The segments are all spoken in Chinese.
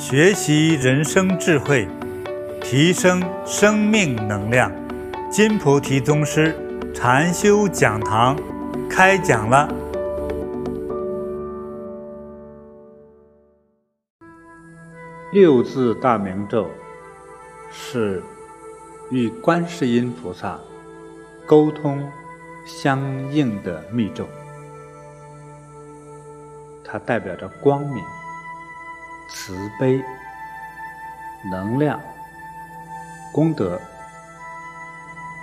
学习人生智慧，提升生命能量。金菩提宗师禅修讲堂开讲了。六字大明咒是与观世音菩萨沟通相应的密咒，它代表着光明。慈悲、能量、功德，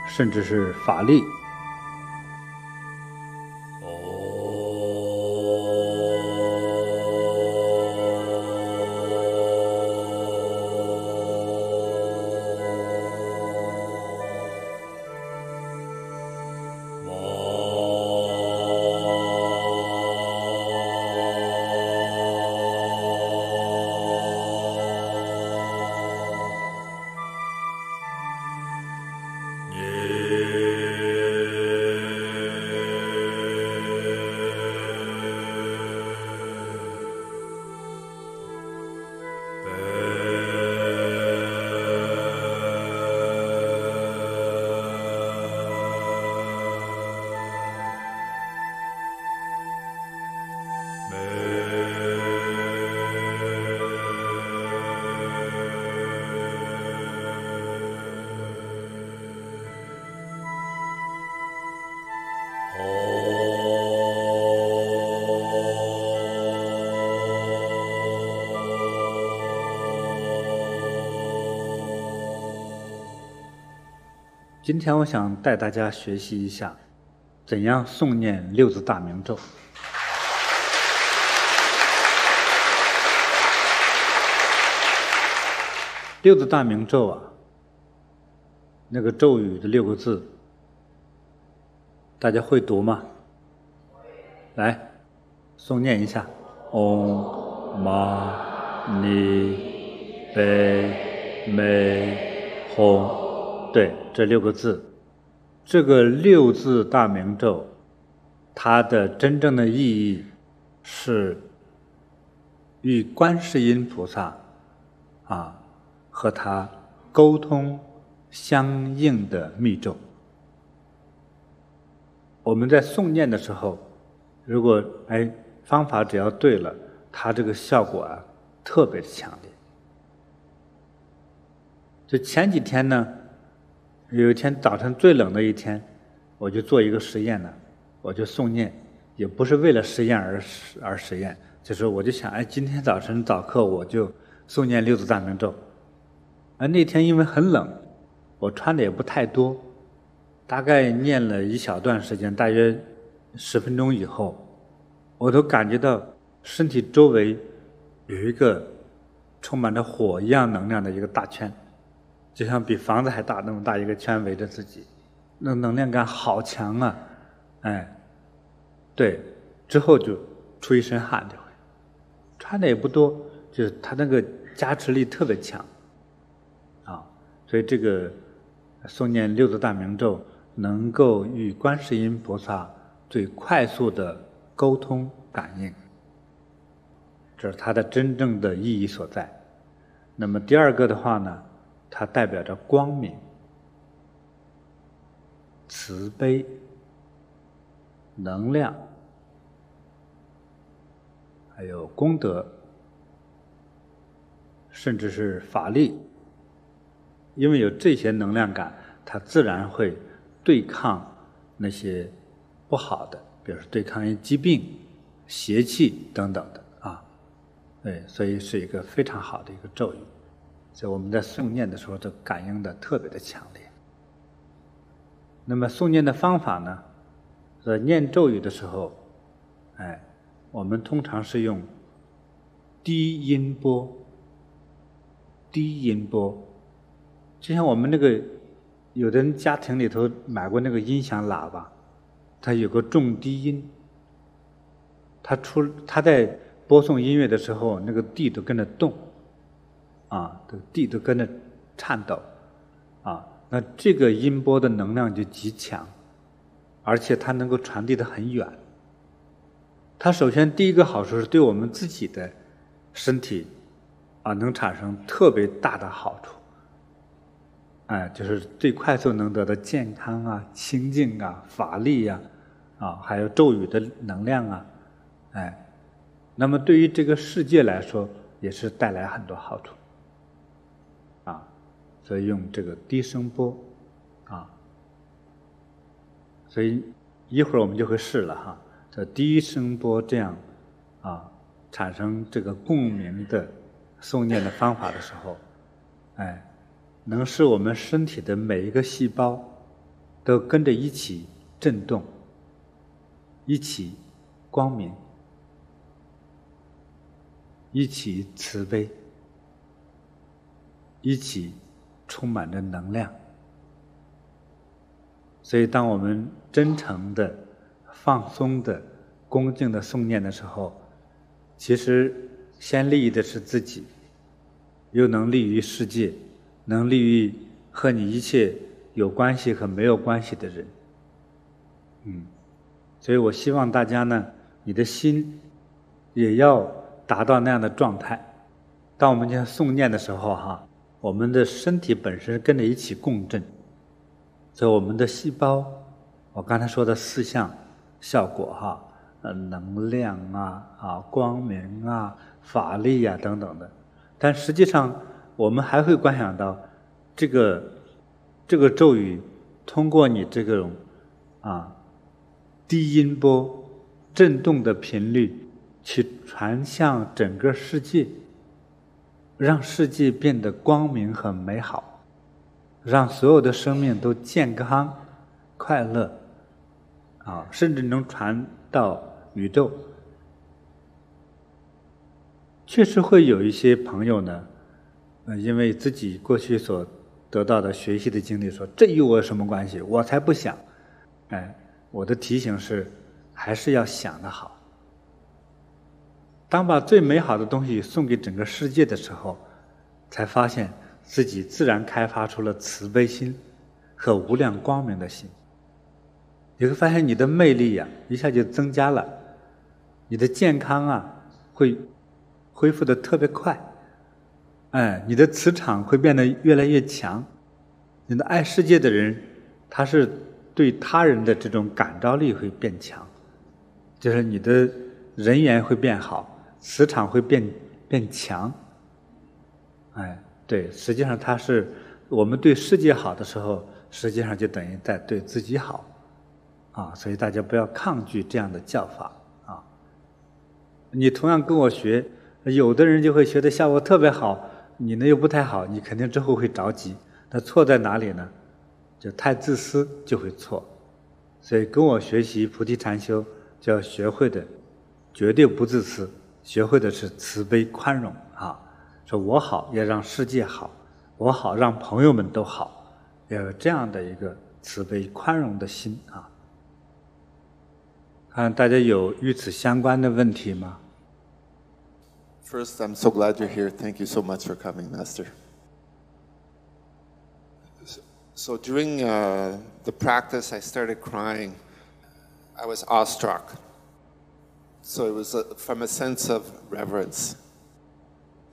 甚至是法力。今天我想带大家学习一下，怎样诵念六字大明咒。六字大明咒啊，那个咒语的六个字，大家会读吗？来，诵念一下：唵嘛呢呗美吽。对，这六个字，这个六字大明咒，它的真正的意义是与观世音菩萨啊和他沟通相应的密咒。我们在诵念的时候，如果哎方法只要对了，它这个效果啊特别强烈。就前几天呢。有一天早晨最冷的一天，我就做一个实验呢，我就诵念，也不是为了实验而而实验，就是我就想，哎，今天早晨早课我就诵念六字大明咒。而那天因为很冷，我穿的也不太多，大概念了一小段时间，大约十分钟以后，我都感觉到身体周围有一个充满着火一样能量的一个大圈。就像比房子还大那么大一个圈围着自己，那能量感好强啊！哎，对，之后就出一身汗，就会穿的也不多，就是他那个加持力特别强啊。所以这个诵念六字大明咒，能够与观世音菩萨最快速的沟通感应，这是它的真正的意义所在。那么第二个的话呢？它代表着光明、慈悲、能量，还有功德，甚至是法力。因为有这些能量感，它自然会对抗那些不好的，比如说对抗一些疾病、邪气等等的啊。对，所以是一个非常好的一个咒语。在我们在诵念的时候，就感应的特别的强烈。那么诵念的方法呢？在念咒语的时候，哎，我们通常是用低音波。低音波，就像我们那个有的人家庭里头买过那个音响喇叭，它有个重低音，它出它在播送音乐的时候，那个地都跟着动。啊，这个地都跟着颤抖，啊，那这个音波的能量就极强，而且它能够传递的很远。它首先第一个好处是对我们自己的身体，啊，能产生特别大的好处。哎，就是最快速能得到健康啊、清净啊、法力呀，啊，还有咒语的能量啊，哎，那么对于这个世界来说，也是带来很多好处。所以用这个低声波，啊，所以一会儿我们就会试了哈，这低声波这样，啊，产生这个共鸣的诵念的方法的时候，哎。能使我们身体的每一个细胞都跟着一起震动，一起光明，一起慈悲，一起充满着能量。所以，当我们真诚的、放松的、恭敬的诵念的时候，其实先利益的是自己，又能利于世界。能利于和你一切有关系和没有关系的人，嗯，所以我希望大家呢，你的心也要达到那样的状态。当我们在诵念的时候，哈，我们的身体本身跟着一起共振，所以我们的细胞，我刚才说的四项效果，哈，呃，能量啊，啊，光明啊，法力啊等等的，但实际上。我们还会观想到，这个这个咒语通过你这种啊低音波震动的频率去传向整个世界，让世界变得光明和美好，让所有的生命都健康快乐啊，甚至能传到宇宙。确实会有一些朋友呢。呃因为自己过去所得到的学习的经历，说这与我有什么关系？我才不想。哎，我的提醒是，还是要想的好。当把最美好的东西送给整个世界的时候，才发现自己自然开发出了慈悲心和无量光明的心。你会发现你的魅力呀，一下就增加了，你的健康啊，会恢复的特别快。哎，你的磁场会变得越来越强，你的爱世界的人，他是对他人的这种感召力会变强，就是你的人缘会变好，磁场会变变强。哎，对，实际上他是我们对世界好的时候，实际上就等于在对自己好，啊，所以大家不要抗拒这样的教法啊。你同样跟我学，有的人就会学的效果特别好。你呢又不太好，你肯定之后会着急。那错在哪里呢？就太自私就会错。所以跟我学习菩提禅修，就要学会的绝对不自私，学会的是慈悲宽容啊。说我好，要让世界好；我好，让朋友们都好，要有这样的一个慈悲宽容的心啊。看大家有与此相关的问题吗？First, I'm so glad you're here. Thank you so much for coming, Master. So during the practice, I started crying. I was awestruck. So it was a, from a sense of reverence.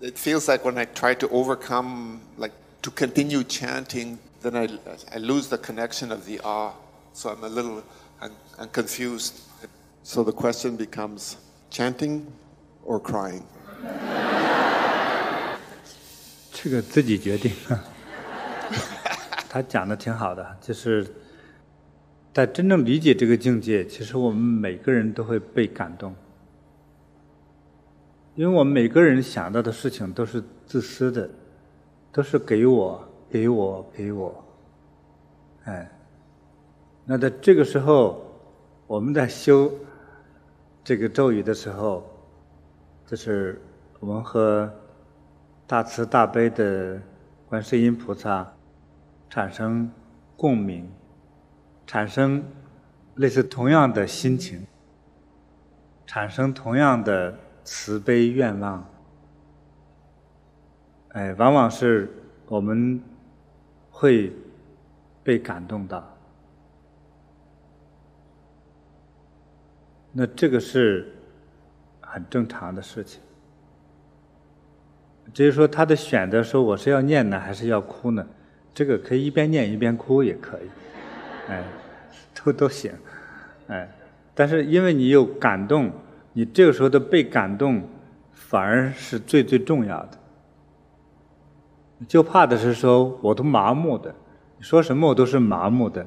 It feels like when I try to overcome, like to continue chanting, then I, I lose the connection of the awe. So I'm a little I'm, I'm confused. So the question becomes chanting or crying? 这个自己决定。他讲的挺好的，就是在真正理解这个境界，其实我们每个人都会被感动， 因为我们每个人想到的事情都是自私的，都是给我、给我、给我。哎，那在这个时候，我们在修这个咒语的时候，就是。我们和大慈大悲的观世音菩萨产生共鸣，产生类似同样的心情，产生同样的慈悲愿望。哎，往往是我们会被感动到。那这个是很正常的事情。至于说他的选择，说我是要念呢，还是要哭呢？这个可以一边念一边哭也可以，哎，都都行，哎，但是因为你有感动，你这个时候的被感动，反而是最最重要的。就怕的是说我都麻木的，说什么我都是麻木的，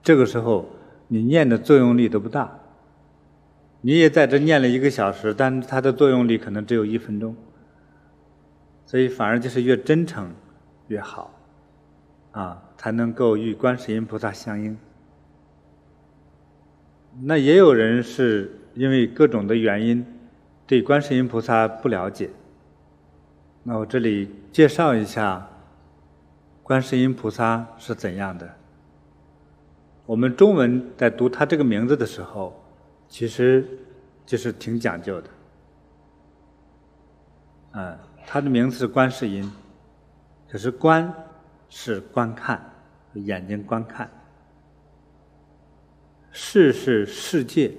这个时候你念的作用力都不大。你也在这念了一个小时，但它的作用力可能只有一分钟，所以反而就是越真诚越好。啊，才能够与观世音菩萨相应。那也有人是因为各种的原因，对观世音菩萨不了解。那我这里介绍一下，观世音菩萨是怎样的。我们中文在读他这个名字的时候，其实就是挺讲究的。嗯，他的名字是观世音，可是观。是观看，眼睛观看。世是世界，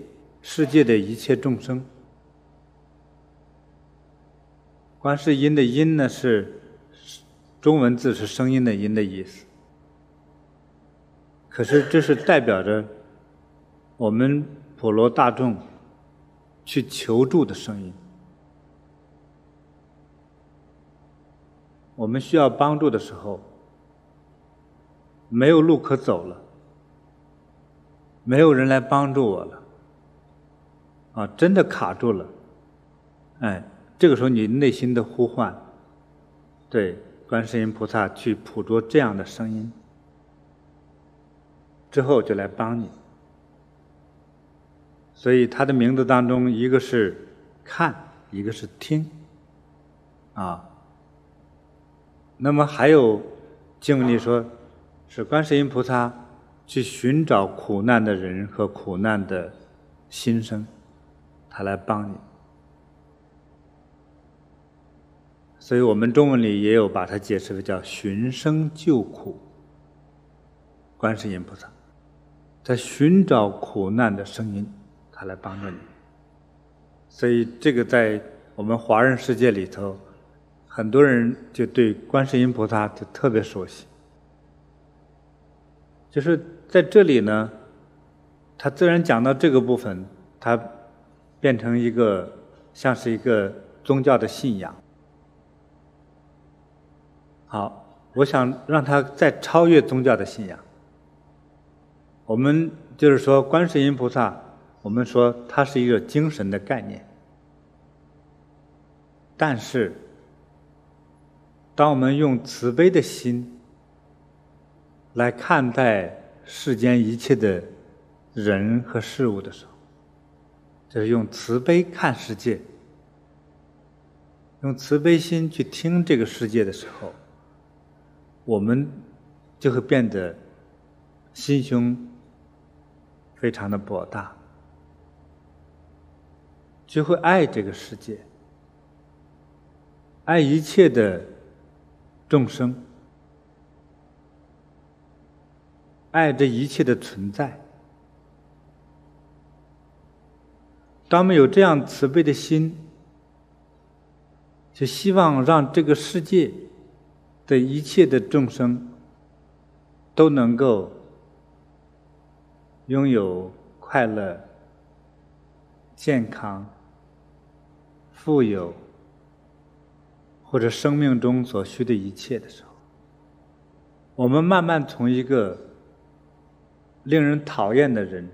世界的一切众生。观世音的音呢，是中文字是声音的音的意思。可是这是代表着我们普罗大众去求助的声音。我们需要帮助的时候。没有路可走了，没有人来帮助我了，啊，真的卡住了，哎，这个时候你内心的呼唤，对观世音菩萨去捕捉这样的声音，之后就来帮你。所以他的名字当中，一个是看，一个是听，啊，那么还有经文里说。是观世音菩萨去寻找苦难的人和苦难的心声，他来帮你。所以我们中文里也有把它解释为叫寻声救苦。观世音菩萨在寻找苦难的声音，他来帮助你。所以这个在我们华人世界里头，很多人就对观世音菩萨就特别熟悉。就是在这里呢，他自然讲到这个部分，他变成一个像是一个宗教的信仰。好，我想让他再超越宗教的信仰。我们就是说，观世音菩萨，我们说它是一个精神的概念，但是当我们用慈悲的心。来看待世间一切的人和事物的时候，就是用慈悲看世界，用慈悲心去听这个世界的时候，我们就会变得心胸非常的博大，就会爱这个世界，爱一切的众生。爱这一切的存在。当我们有这样慈悲的心，就希望让这个世界的一切的众生都能够拥有快乐、健康、富有，或者生命中所需的一切的时候，我们慢慢从一个。令人讨厌的人，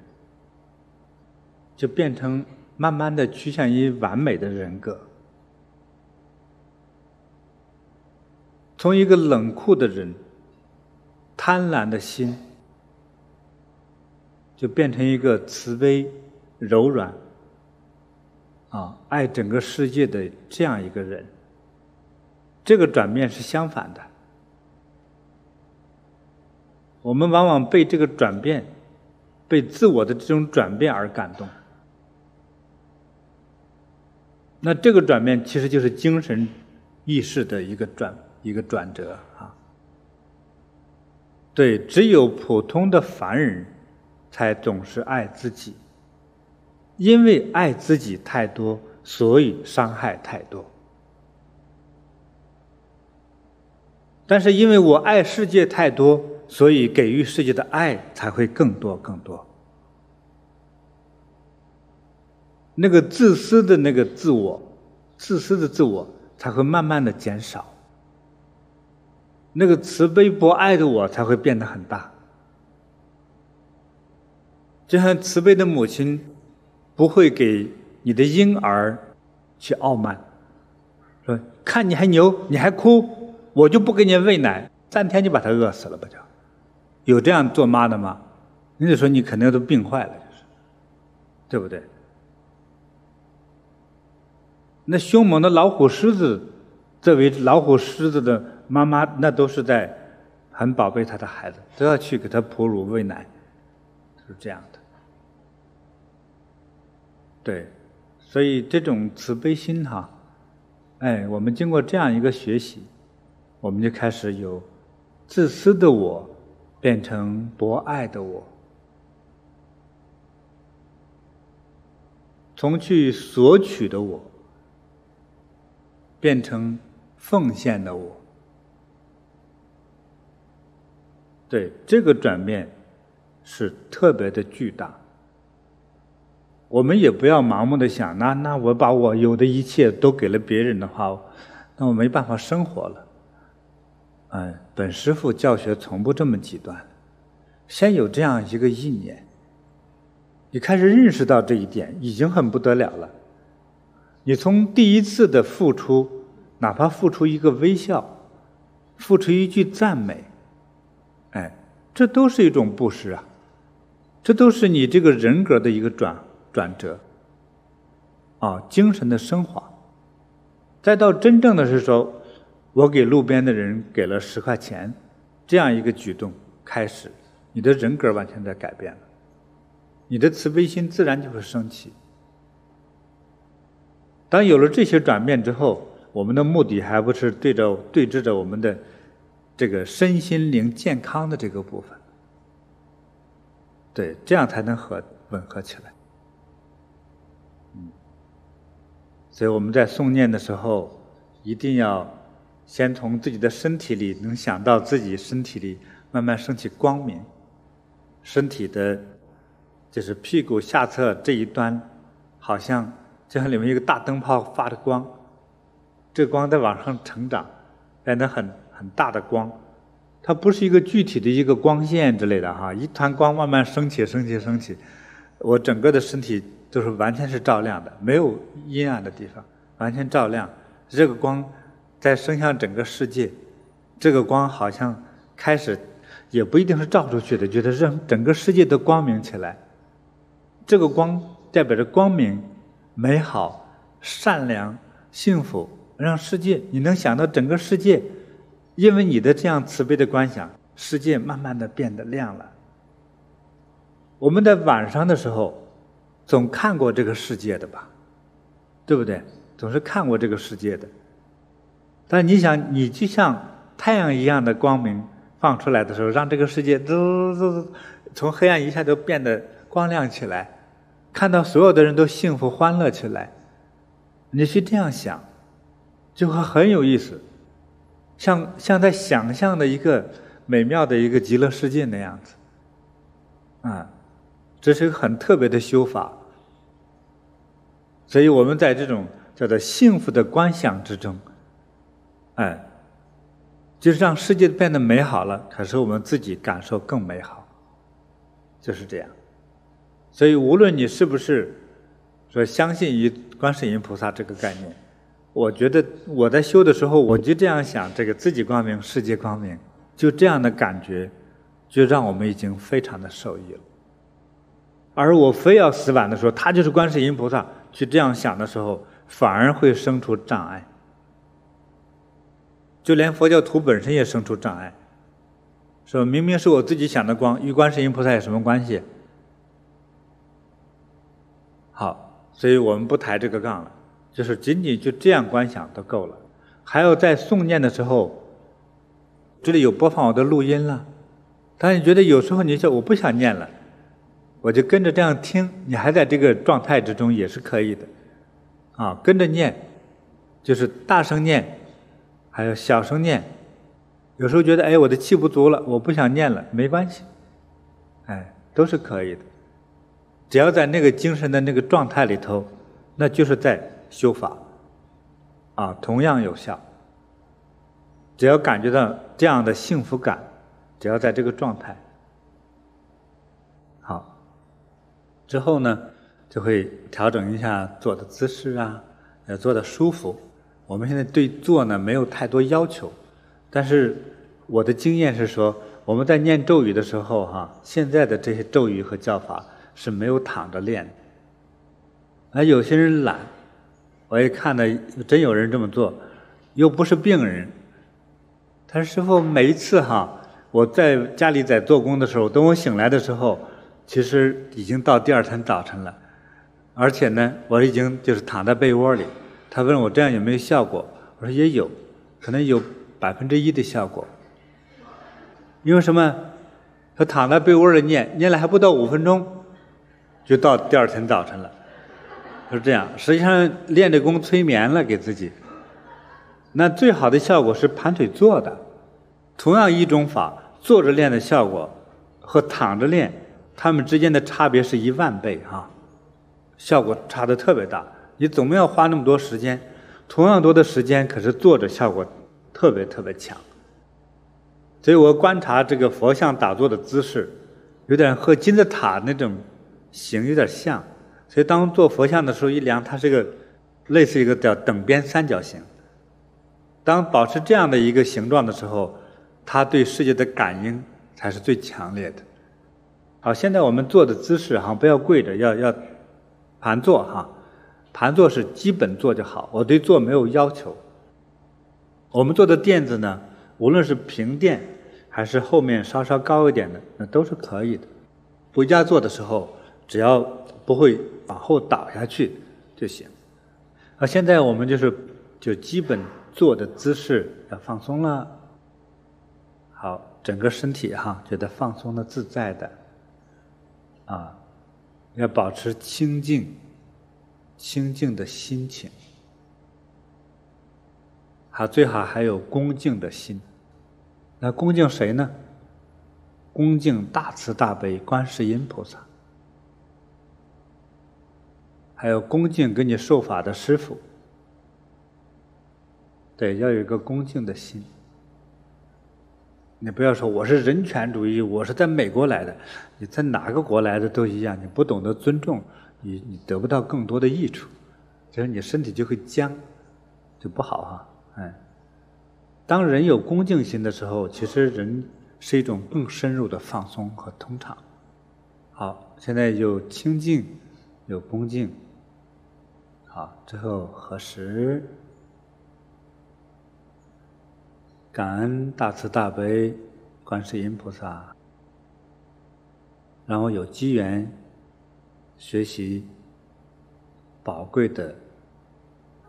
就变成慢慢的趋向于完美的人格；从一个冷酷的人、贪婪的心，就变成一个慈悲、柔软、啊，爱整个世界的这样一个人。这个转变是相反的。我们往往被这个转变，被自我的这种转变而感动。那这个转变其实就是精神意识的一个转一个转折啊。对，只有普通的凡人，才总是爱自己，因为爱自己太多，所以伤害太多。但是因为我爱世界太多，所以给予世界的爱才会更多更多。那个自私的那个自我，自私的自我才会慢慢的减少。那个慈悲博爱的我才会变得很大。就像慈悲的母亲，不会给你的婴儿去傲慢，说看你还牛，你还哭。我就不给你喂奶，三天就把他饿死了吧？就，有这样做妈的吗？你得说你肯定都病坏了，就是，对不对？那凶猛的老虎、狮子，作为老虎、狮子的妈妈，那都是在很宝贝他的孩子，都要去给他哺乳喂奶，是这样的。对，所以这种慈悲心哈，哎，我们经过这样一个学习。我们就开始有自私的我变成博爱的我，从去索取的我变成奉献的我。对，这个转变是特别的巨大。我们也不要盲目的想，那那我把我有的一切都给了别人的话，那我没办法生活了。嗯，本师傅教学从不这么极端，先有这样一个意念，你开始认识到这一点，已经很不得了了。你从第一次的付出，哪怕付出一个微笑，付出一句赞美，哎，这都是一种布施啊，这都是你这个人格的一个转转折，啊，精神的升华，再到真正的是说。我给路边的人给了十块钱，这样一个举动开始，你的人格完全在改变了，你的慈悲心自然就会升起。当有了这些转变之后，我们的目的还不是对着对峙着我们的这个身心灵健康的这个部分，对，这样才能和吻合起来。嗯，所以我们在诵念的时候一定要。先从自己的身体里能想到自己身体里慢慢升起光明，身体的，就是屁股下侧这一端，好像就像里面一个大灯泡发的光，这光在往上成长，变得很很大的光，它不是一个具体的一个光线之类的哈，一团光慢慢升起升起升起，我整个的身体都是完全是照亮的，没有阴暗的地方，完全照亮，这个光。在伸向整个世界，这个光好像开始，也不一定是照出去的，觉得让整个世界都光明起来。这个光代表着光明、美好、善良、幸福，让世界你能想到整个世界，因为你的这样慈悲的观想，世界慢慢的变得亮了。我们在晚上的时候，总看过这个世界的吧，对不对？总是看过这个世界的。但你想，你就像太阳一样的光明放出来的时候，让这个世界都都从黑暗一下都变得光亮起来，看到所有的人都幸福欢乐起来，你去这样想，就会很有意思，像像在想象的一个美妙的一个极乐世界那样子，啊，这是一个很特别的修法，所以我们在这种叫做幸福的观想之中。哎，就是让世界变得美好了，可是我们自己感受更美好，就是这样。所以，无论你是不是说相信于观世音菩萨这个概念，我觉得我在修的时候，我就这样想：这个自己光明，世界光明，就这样的感觉，就让我们已经非常的受益了。而我非要死板的说，他就是观世音菩萨，去这样想的时候，反而会生出障碍。就连佛教徒本身也生出障碍，说明明是我自己想的光，与观世音菩萨有什么关系？好，所以我们不抬这个杠了，就是仅仅就这样观想都够了。还有在诵念的时候，这里有播放我的录音了，当你觉得有时候你说我不想念了，我就跟着这样听，你还在这个状态之中也是可以的，啊，跟着念，就是大声念。还有小声念，有时候觉得哎，我的气不足了，我不想念了，没关系，哎，都是可以的。只要在那个精神的那个状态里头，那就是在修法，啊，同样有效。只要感觉到这样的幸福感，只要在这个状态，好，之后呢，就会调整一下坐的姿势啊，要坐的舒服。我们现在对坐呢没有太多要求，但是我的经验是说，我们在念咒语的时候哈，现在的这些咒语和叫法。是没有躺着练的，而有些人懒，我也看到真有人这么做，又不是病人。他说：“师傅，每一次哈，我在家里在做工的时候，等我醒来的时候，其实已经到第二天早晨了，而且呢，我已经就是躺在被窝里。他问我这样有没有效果？我说也有，可能有百分之一的效果。因为什么？他躺在被窝里念，念了还不到五分钟。”就到第二天早晨了，是这样。实际上练的功催眠了给自己。那最好的效果是盘腿坐的，同样一种法，坐着练的效果和躺着练，他们之间的差别是一万倍啊，效果差的特别大。你总没要花那么多时间，同样多的时间，可是坐着效果特别特别强。所以我观察这个佛像打坐的姿势，有点和金字塔那种。形有点像，所以当做佛像的时候一量，它是个类似一个叫等边三角形。当保持这样的一个形状的时候，它对世界的感应才是最强烈的。好，现在我们坐的姿势哈，不要跪着，要要盘坐哈。盘坐是基本坐就好，我对坐没有要求。我们坐的垫子呢，无论是平垫还是后面稍稍高一点的，那都是可以的。回家坐的时候。只要不会往后倒下去就行。啊，现在我们就是就基本坐的姿势要放松了。好，整个身体哈觉得放松的自在的。啊，要保持清静、清静的心情。好，最好还有恭敬的心。那恭敬谁呢？恭敬大慈大悲观世音菩萨。还有恭敬给你受法的师傅，对，要有一个恭敬的心。你不要说我是人权主义，我是在美国来的，你在哪个国来的都一样。你不懂得尊重，你你得不到更多的益处，就是你身体就会僵，就不好哈。哎，当人有恭敬心的时候，其实人是一种更深入的放松和通畅。好，现在有清净，有恭敬。好，最后合十，感恩大慈大悲观世音菩萨，让我有机缘学习宝贵的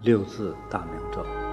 六字大明咒。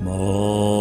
more.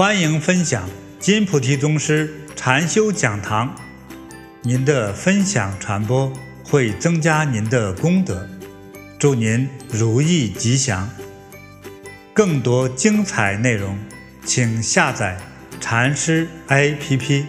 欢迎分享金菩提宗师禅修讲堂，您的分享传播会增加您的功德，祝您如意吉祥。更多精彩内容，请下载禅师 APP。